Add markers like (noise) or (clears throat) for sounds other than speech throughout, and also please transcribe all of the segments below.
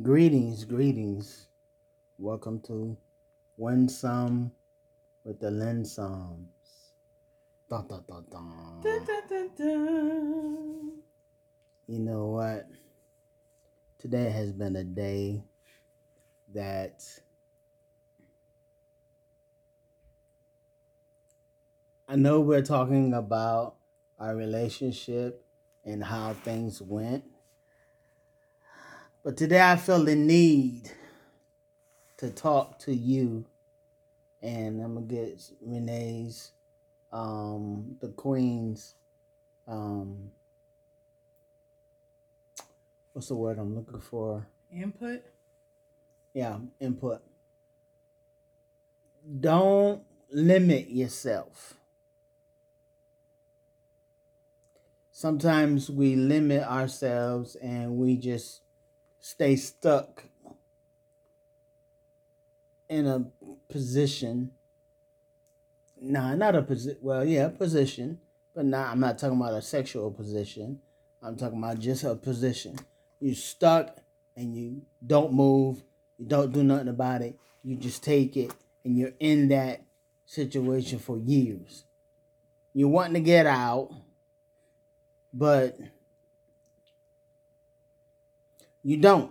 Greetings, greetings. Welcome to Win Some with the Linsoms. Dun, dun, dun, dun. Dun, dun, dun, dun. You know what? Today has been a day that I know we're talking about our relationship and how things went. But today I feel the need to talk to you, and I'm gonna get Renee's, um, the Queen's, um, what's the word I'm looking for? Input. Yeah, input. Don't limit yourself. Sometimes we limit ourselves and we just stay stuck in a position. Nah, not a position. Well, yeah, position, but not. I'm not talking about a sexual position. I'm talking about just a position. You're stuck and you don't move. You don't do nothing about it. You just take it, and you're in that situation for years. You're wanting to get out, but you don't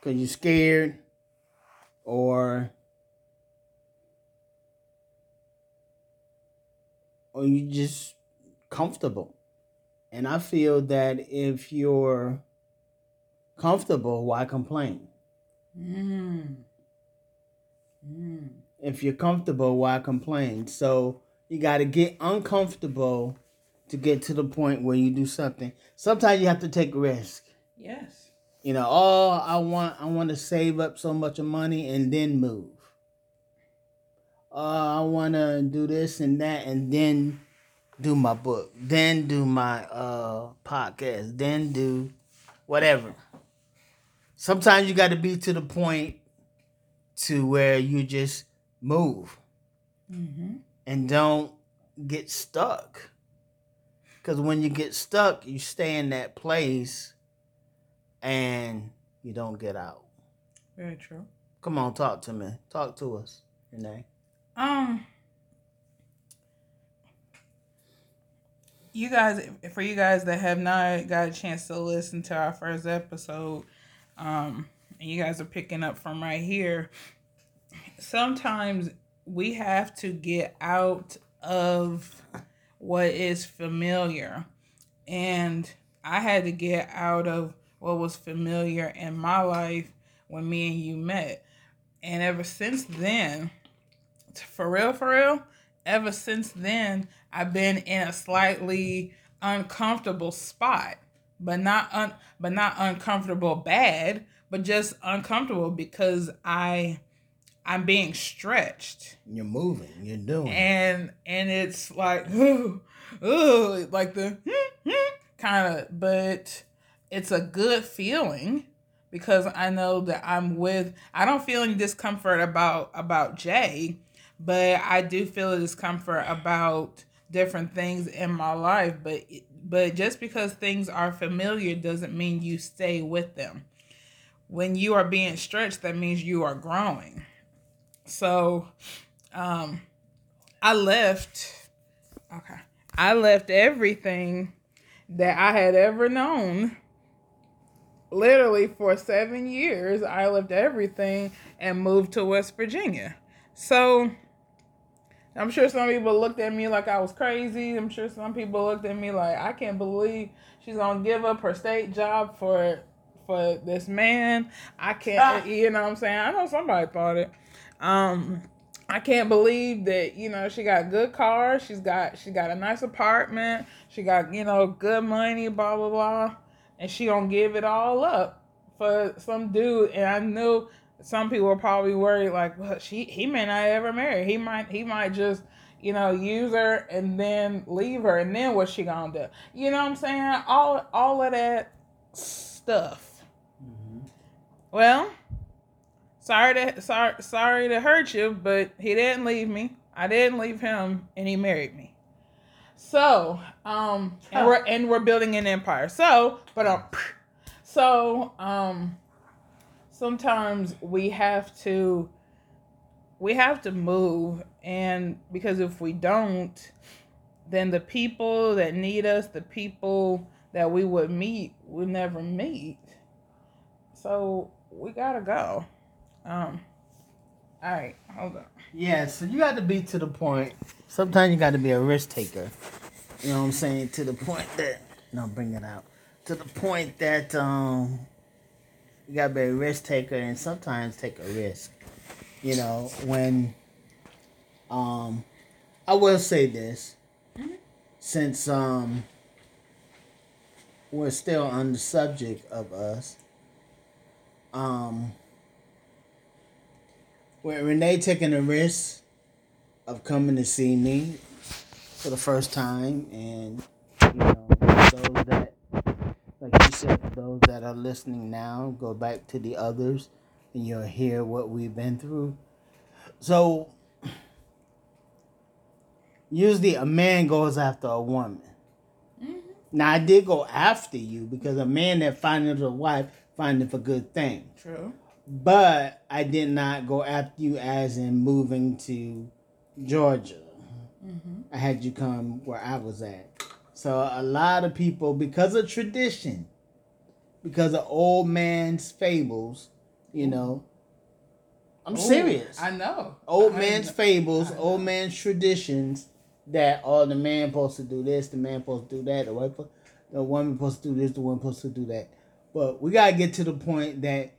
because you're scared or or you just comfortable and i feel that if you're comfortable why complain Mm. Mm. if you're comfortable why complain so you got to get uncomfortable to get to the point where you do something sometimes you have to take risk Yes. You know oh i want i want to save up so much of money and then move. Uh, i want to do this and that and then do my book then do my uh podcast then do whatever. Sometimes you got to be to the point to where you just move. Mm-hmm. and don't get stuck. Because when you get stuck you stay in that place and you don't get out Very true. come on talk to me talk to us renee Um. You guys, for you guys that have not got a chance to listen to our first episode, um, and you guys are picking up from right here, sometimes we have to get out of what is familiar. And I had to get out of what was familiar in my life when me and you met. And ever since then, for real, for real, ever since then, I've been in a slightly uncomfortable spot, but not un, but not uncomfortable bad, but just uncomfortable because I I'm being stretched you're moving you're doing and and it's like (laughs) ooh, ooh, like the hmm, hmm, kind of but it's a good feeling because I know that I'm with I don't feel any discomfort about about Jay, but I do feel a discomfort about different things in my life but but just because things are familiar doesn't mean you stay with them. When you are being stretched that means you are growing. So um I left okay. I left everything that I had ever known. Literally for seven years, I left everything and moved to West Virginia. So I'm sure some people looked at me like I was crazy. I'm sure some people looked at me like I can't believe she's gonna give up her state job for for this man. I can't you know what I'm saying? I know somebody thought it. Um I can't believe that you know she got good cars. She's got she got a nice apartment. She got you know good money. Blah blah blah, and she gonna give it all up for some dude. And I knew some people were probably worried like, well, she he may not ever marry. He might he might just you know use her and then leave her. And then what's she gonna do? You know what I'm saying? All all of that stuff. Mhm. Well, sorry to sorry sorry to hurt you, but he didn't leave me. I didn't leave him, and he married me. So, um, and we're and we're building an empire. So, but um, (clears throat) so um, sometimes we have to we have to move. And because if we don't then the people that need us the people that we would meet would never meet. So we gotta go. Um all right hold on Yeah, so you got to be to the point. Sometimes you got to be a risk taker. You know what I'm saying? To the point that no, bring it out. To the point that um, you got to be a risk taker and sometimes take a risk. You know when um, I will say this, since um, we're still on the subject of us. Um, with Renee taking a risk of coming to see me for the first time, and you know, those that, like you said, those that are listening now, go back to the others, and you'll hear what we've been through. So, usually a man goes after a woman. Mm-hmm. Now I did go after you because a man that findeth a wife findeth a good thing. true But I did not go after you as in moving to Georgia. Mm-hmm. I had you come where I was at. So a lot of people, because of tradition, because of old man's fables, you know, I'm Ooh, serious. i know old I man's know. fables, old man's traditions that oh the man supposed to do this, the man supposed to do that, the wife, the woman supposed to do this, the woman supposed to do that. But we gotta get to the point that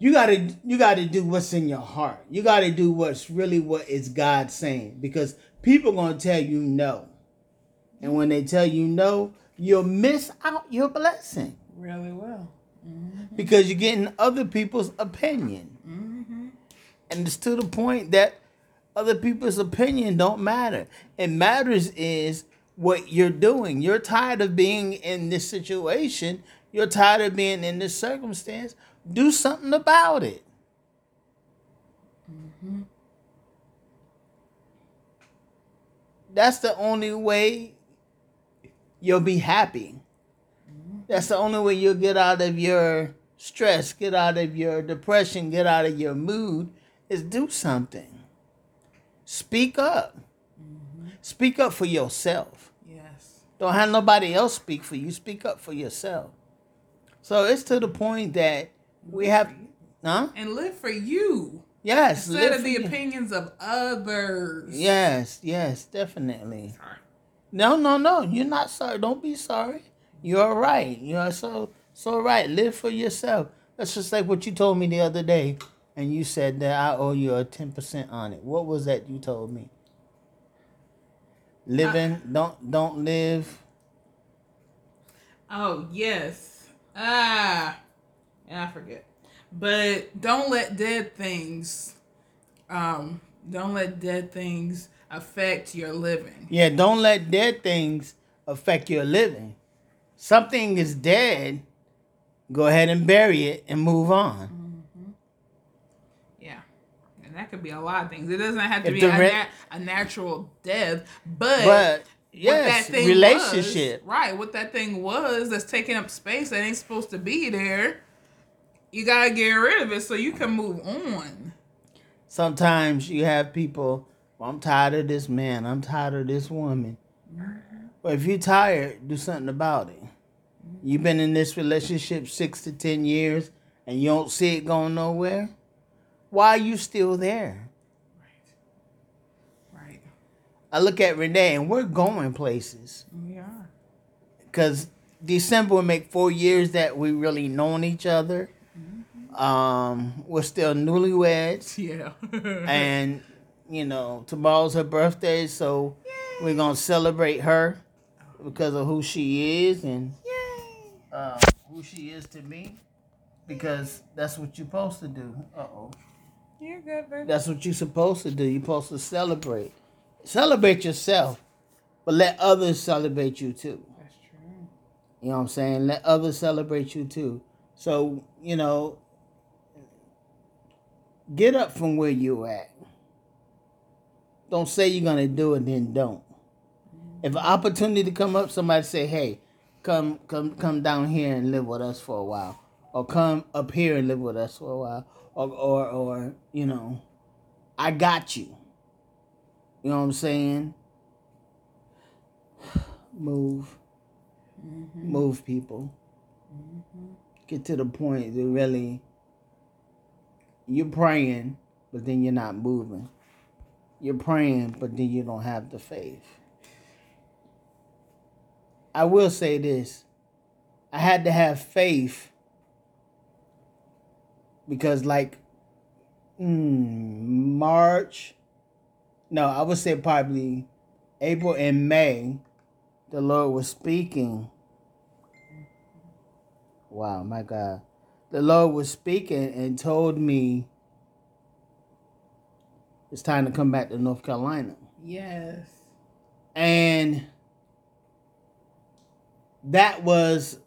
you gotta you gotta do what's in your heart. You gotta do what's really what is God saying because people gonna tell you no, and when they tell you no, you'll miss out your blessing really well because you're getting other people's opinion. mm-hmm. and it's to the point that other people's opinion don't matter. It matters is what you're doing. You're tired of being in this situation. You're tired of being in this circumstance. Do something about it. Mm-hmm. That's the only way you'll be happy. Mm-hmm. That's the only way you'll get out of your stress, get out of your depression, get out of your mood is do something. Speak up. Mm-hmm. Speak up for yourself. yes Don't have nobody else speak for you. Speak up for yourself. So it's to the point that we have, huh? and live for you Yes. instead live of the you. opinions of others Yes, yes, definitely. Sorry. No, no, no. You're not sorry. Don't be sorry. You're right. You're so so right. Live for yourself. That's just like what you told me the other day, and you said that I owe you a ten percent on it. What was that you told me? Living, don't don't live. Oh yes. Ah, and I forget. But don't let dead things, um, don't let dead things affect your living. Yeah, don't let dead things affect your living. Something is dead. Go ahead and bury it and move on. Yeah, and that could be a lot of things. It doesn't have to If be a, re- nat- a natural death, but. But yes, that thing relationship. was, right? What that thing was that's taking up space that ain't supposed to be there. You gotta get rid of it so you can move on. sometimes you have people well, i'm tired of this man i'm tired of this woman but if you're tired do something about it you've been in this relationship six to ten years and you don't see it going nowhere why are you still there Right. i look at renee and we're going places We are. because december will make four years that we really known each other um, we're still newlyweds. Yeah. (laughs) and you know tomorrow's her birthday so we're gonna celebrate her because of who she is and uh, who she is to me because that's what you're supposed to do. Uh-oh. You're good, baby. that's what you're supposed to do. You're supposed to celebrate. Celebrate yourself but let others celebrate you too. That's true. you know what i'm saying? Let others celebrate you too. So you know get up from where you're at don't say you're gonna do it then don't if an opportunity to come up somebody say hey come come come down here and live with us for a while or come up here and live with us for a while, or or or you know, I got you. You know what I'm saying? (sighs) Move, Mm-hmm. move, people. Get to the point to really you're praying, but then you're not moving. You're praying, but then you don't have the faith. I will say this I had to have faith because, like, mm, March, no, I would say probably April and May, the Lord was speaking. Wow, my God. The Lord was speaking and told me it's time to come back to North Carolina. Yes. And that was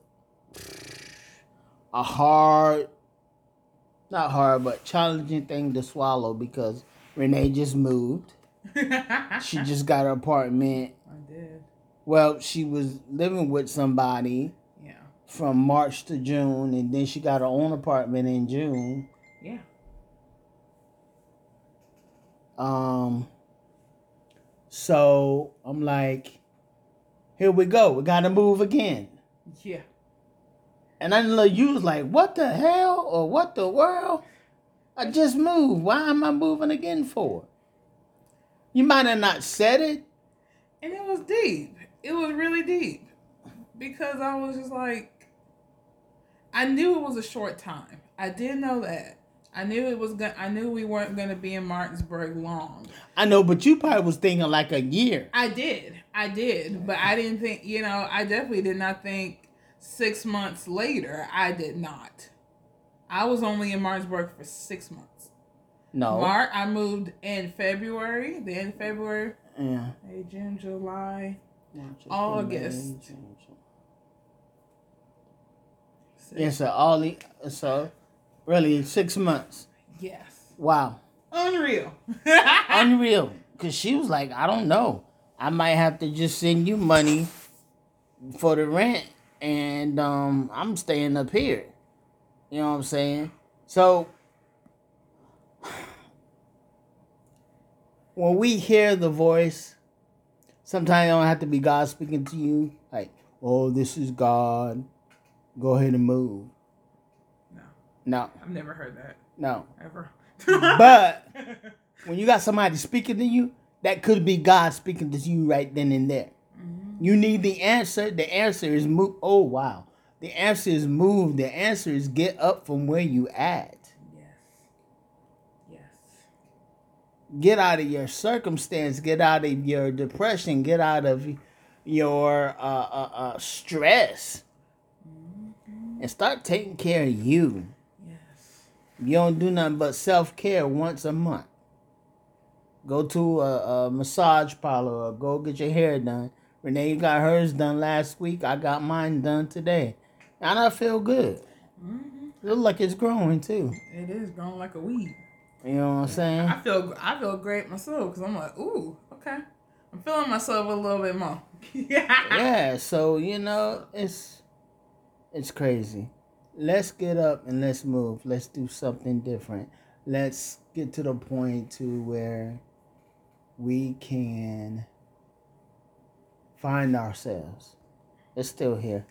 a hard, not hard, but challenging thing to swallow because Renee just moved. (laughs) She just got her apartment. I did. Well, she was living with somebody. From March to June, and then she got her own apartment in June. Yeah. Um, so I'm like, here we go. We got to move again. Yeah. And I know you was like, what the hell or what the world? I just moved. Why am I moving again for? You might have not said it. And it was deep. It was really deep. Because I was just like I knew it was a short time. I did know that. I knew it was going I knew we weren't gonna be in Martinsburg long. I know, but you probably was thinking like a year. I did. I did. But I didn't think you know, I definitely did not think six months later. I did not. I was only in Martinsburg for six months. No. March I moved in February, the end of February, yeah. May, June, July. March, August. May, June, July. Yeah, so all the so really six months. Yes. Wow. Unreal. (laughs) Unreal. Cause she was like, I don't know. I might have to just send you money for the rent and um I'm staying up here. You know what I'm saying? So (sighs) when we hear the voice, sometimes it don't have to be God speaking to you. Like, oh, this is God. Go ahead and move. no, No, I've never heard that no. ever. (laughs) But when you got somebody speaking to you, that could be God speaking to you right then and there. You need the answer. The answer is move. Oh wow, the answer is move. The answer is get up from where you at. yes. Yes. Get out of your circumstance. Get out of your depression. Get out of your uh, uh, uh, stress, and start taking care of you. Yes. You don't do nothing but self care once a month. Go to a, a massage parlor or go get your hair done. Renee got hers done last week. I got mine done today. And I feel good. Mm-hmm. It look like it's growing too. It is growing like a weed. You know what I'm saying? I feel I feel great myself because I'm like, ooh, okay. I'm feeling myself a little bit more. yeah. (laughs) Yeah, so you know, it's it's crazy. Let's get up and let's move. Let's do something different. Let's get to the point to where we can find ourselves. It's still here.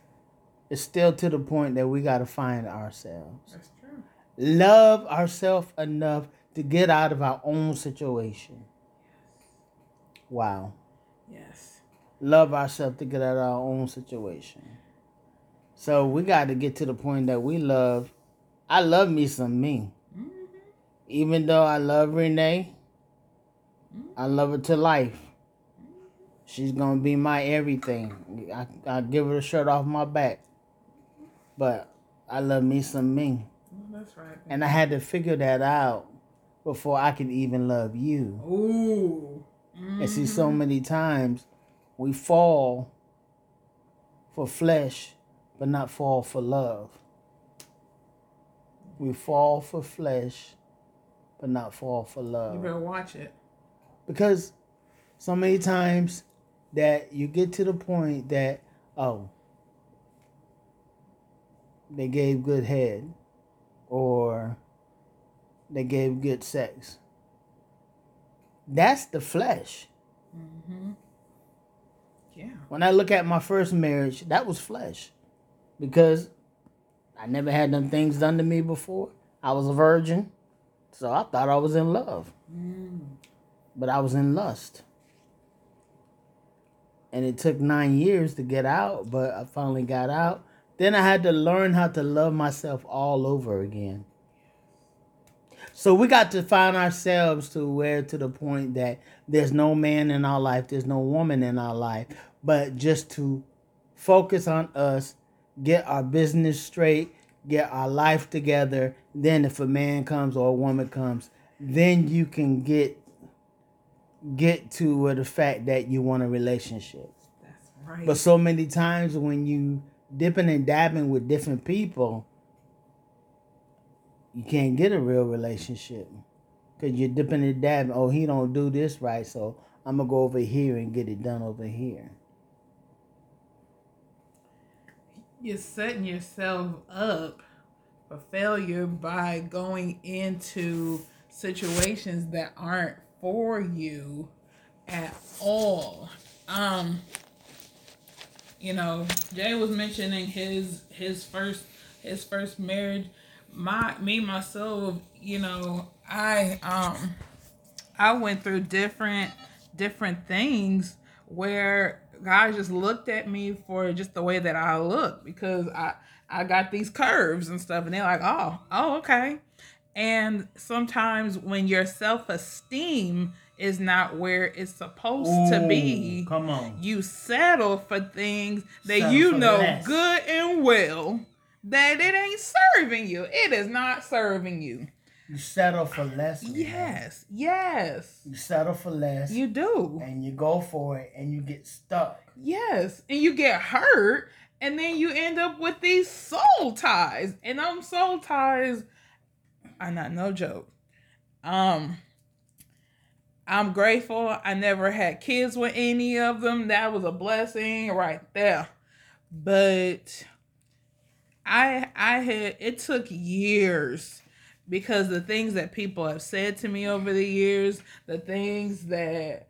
It's still to the point that we got to find ourselves. That's true. Love ourselves enough to get out of our own situation. Wow Yes. love ourselves to get out of our own situation. So we got to get to the point that we love. I love me some me. hmm Even though I love Renee, I love her to life. She's gonna be my everything. I I give her the shirt off my back. But I love me some me. That's right. And I had to figure that out before I could even love you. Ooh. And see, so many times we fall for flesh, but not fall for love. We fall for flesh, but not fall for love. You better watch it. Because so many times that you get to the point that, oh, they gave good head or they gave good sex. That's the flesh. Mm-hmm. Yeah. When I look at my first marriage, that was flesh. Because I never had them things done to me before. I was a virgin. So I thought I was in love. Mm. But I was in lust. And it took nine years to get out, but I finally got out. Then I had to learn how to love myself all over again. So we got to find ourselves to where to the point that there's no man in our life, there's no woman in our life, but just to focus on us, get our business straight, get our life together. Then if a man comes or a woman comes, then you can get get to the fact that you want a relationship. That's right. But so many times when you dipping and dabbing with different people, you can't get a real relationship because you're dipping and dabbing. Oh, he don't do this right, so I'm gonna go over here and get it done over here. You're setting yourself up for failure by going into situations that aren't for you at all. Um, you know, Jay was mentioning his his first his first marriage. My me myself, you know, I um I went through different different things where God just looked at me for just the way that I look because I I got these curves and stuff and they're like, "Oh, oh, okay." And sometimes when your self-esteem is not where it's supposed to be, Come on. you settle for things that Settle you know less. good and well that it ain't serving you. It is not serving you. You settle for less. man. Yes, yes, You settle for less. you do. and you go for it and you get stuck. Yes, and you get hurt, and then you end up with these soul ties, and them soul ties are not no joke. Um, I'm grateful I never had kids with any of them. That was a blessing right there. But I I had it took years because the things that people have said to me over the years, the things that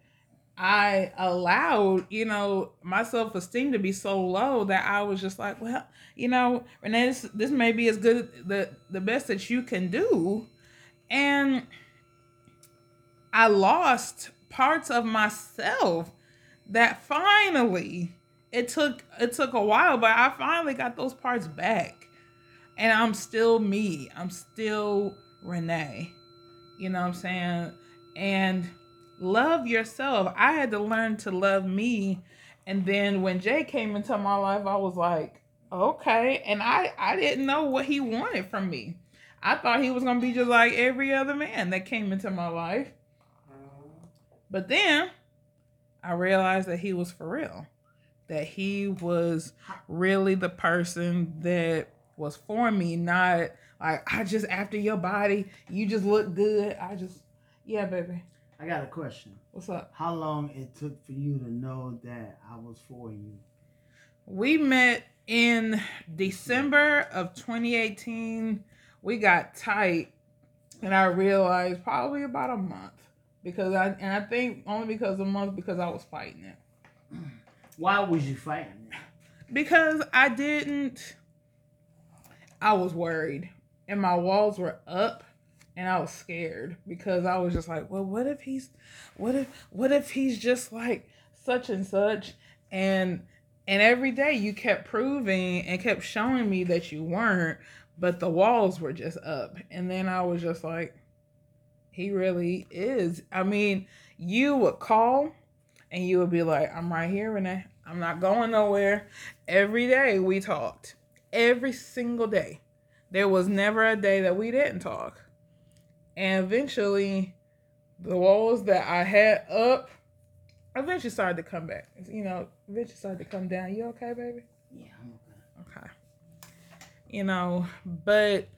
I allowed, you know, my self esteem to be so low that I was just like, well, you know, Renee, this, this may be as good the the best that you can do, and I lost parts of myself that finally it took it took a while, but I finally got those parts back, and I'm still me. I'm still Renee. You know what I'm saying? And love yourself. I had to learn to love me. And then when Jay came into my life, I was like, okay. And I, I didn't know what he wanted from me. I thought he was going to be just like every other man that came into my life. But then I realized that he was for real, that he was really the person that was for me, not like, I just after your body, you just look good. I just, yeah, baby. I got a question. What's up? How long it took for you to know that I was for you? We met in December of 2018. We got tight, and I realized probably about a month because I and I think only because a month because I was fighting it (clears throat) Why was you fighting? it? because I didn't. I was worried, and my walls were up, and I was scared because I was just like, well, what if he's, what if, what if he's just like such and such, and and every day you kept proving and kept showing me that you weren't, but the walls were just up, and then I was just like, he really is. I mean, you would call, and you would be like, I'm right here, Renee. I'm not going nowhere. Every day we talked. Every single day. There was never a day that we didn't talk. And eventually, the walls that I had up eventually started to come back. You know, eventually started to come down. You okay, baby? Yeah, I'm okay. Okay. You know, but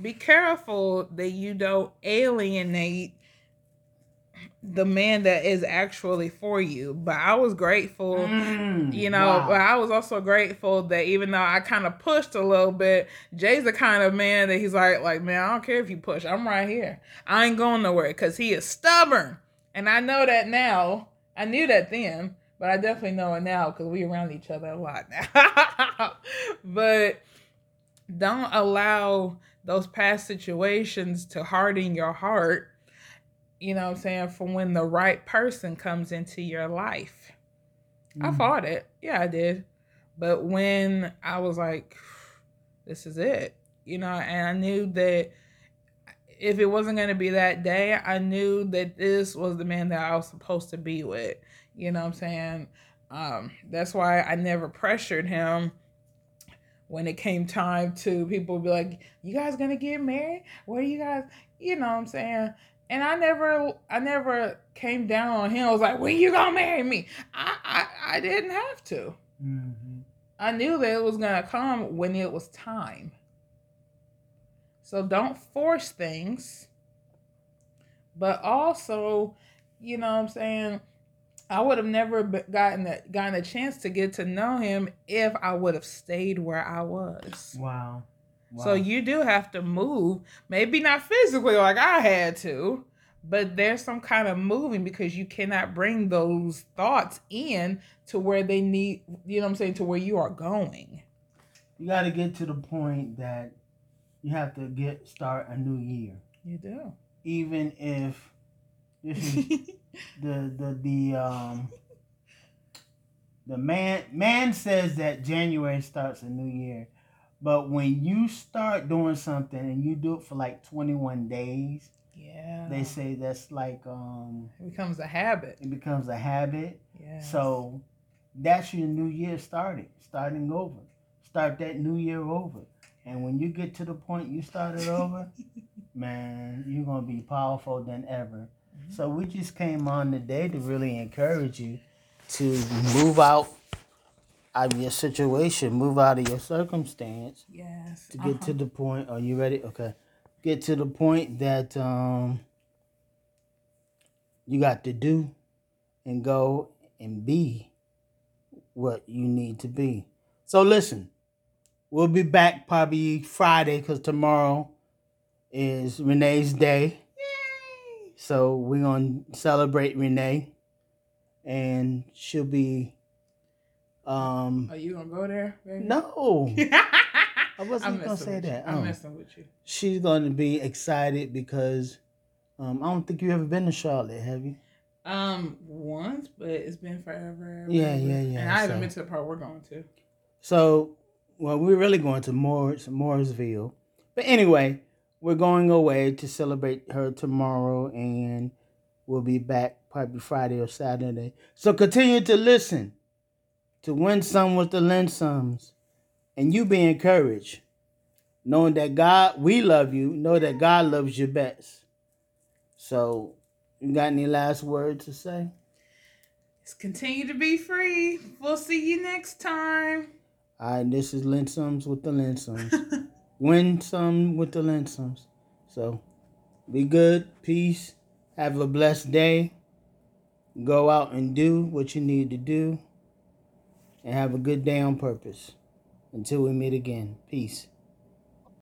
be careful that you don't alienate the man that is actually for you. But I was grateful, Mm, you know, wow. but I was also grateful that even though I kind of pushed a little bit, Jay's the kind of man that he's like, like, man, I don't care if you push. I'm right here. I ain't going nowhere because he is stubborn. And I know that now. I knew that then, but I definitely know it now because we around each other a lot now. (laughs) but don't allow those past situations to harden your heart you know what I'm saying, for when the right person comes into your life. I Mhm. fought it. Yeah, I did. But when I was like, this is it, you know, and I knew that if it wasn't going to be that day, I knew that this was the man that I was supposed to be with. You know what I'm saying? Um, that's why I never pressured him when it came time to people be like, You guys gonna get married? What are you guys you know what I'm saying? And I never I never came down on him. I was like, When you gonna marry me? I I, I didn't have to. Mhm. I knew that it was gonna come when it was time. So don't force things. But also, you know what I'm saying? I would have never gotten a, gotten a chance to get to know him if I would have stayed where I was. Wow. Wow. So you do have to move, maybe not physically like I had to, but there's some kind of moving because you cannot bring those thoughts in to where they need, you know what I'm saying, to where you are going. you got to get to the point that you have to get start a new year, You do. even if this is (laughs) the the the um the man man says that January starts a new year, but when you start doing something and you do it for like 21 days, yeah. they say that's like um it becomes a habit. it becomes a habit. Yeah. So that's your new year starting, starting over. Start that new year over. And when you get to the point you started over, (laughs) man, you're gonna be powerful than ever. So we just came on today to really encourage you to move out of your situation, move out of your circumstance yes. to get to Uh-huh. the point. Are you ready? Okay. Get to the point that um you got to do and go and be what you need to be. So listen, we'll be back probably Friday because tomorrow is Renee's day. Yay! So we're gonna celebrate Renee, and she'll be. Um, Are you gonna go there, baby? no, (laughs) I wasn't gonna say that. I'm Oh. messing with you. she's going to be excited because um, I don't think you ever been to Charlotte, have you? Um, once, but it's been forever. Yeah, yeah, yeah, And I haven't been to the part we're going to. So, well, we're really going to Morris, Morrisville. But anyway, we're going away to celebrate her tomorrow, and we'll be back probably Friday or Saturday. So continue to listen to Win Some with the Linsoms, and you be encouraged, knowing that God, we love you, know that God loves you best. So, you got any last words to say? Let's continue to be free. We'll see you next time. All right, this is Linsoms with the Linsoms. (laughs) Win some with the Linsoms. So be good. Peace. Have a blessed day. Go out and do what you need to do. And have a good day on purpose. Until we meet again. Peace.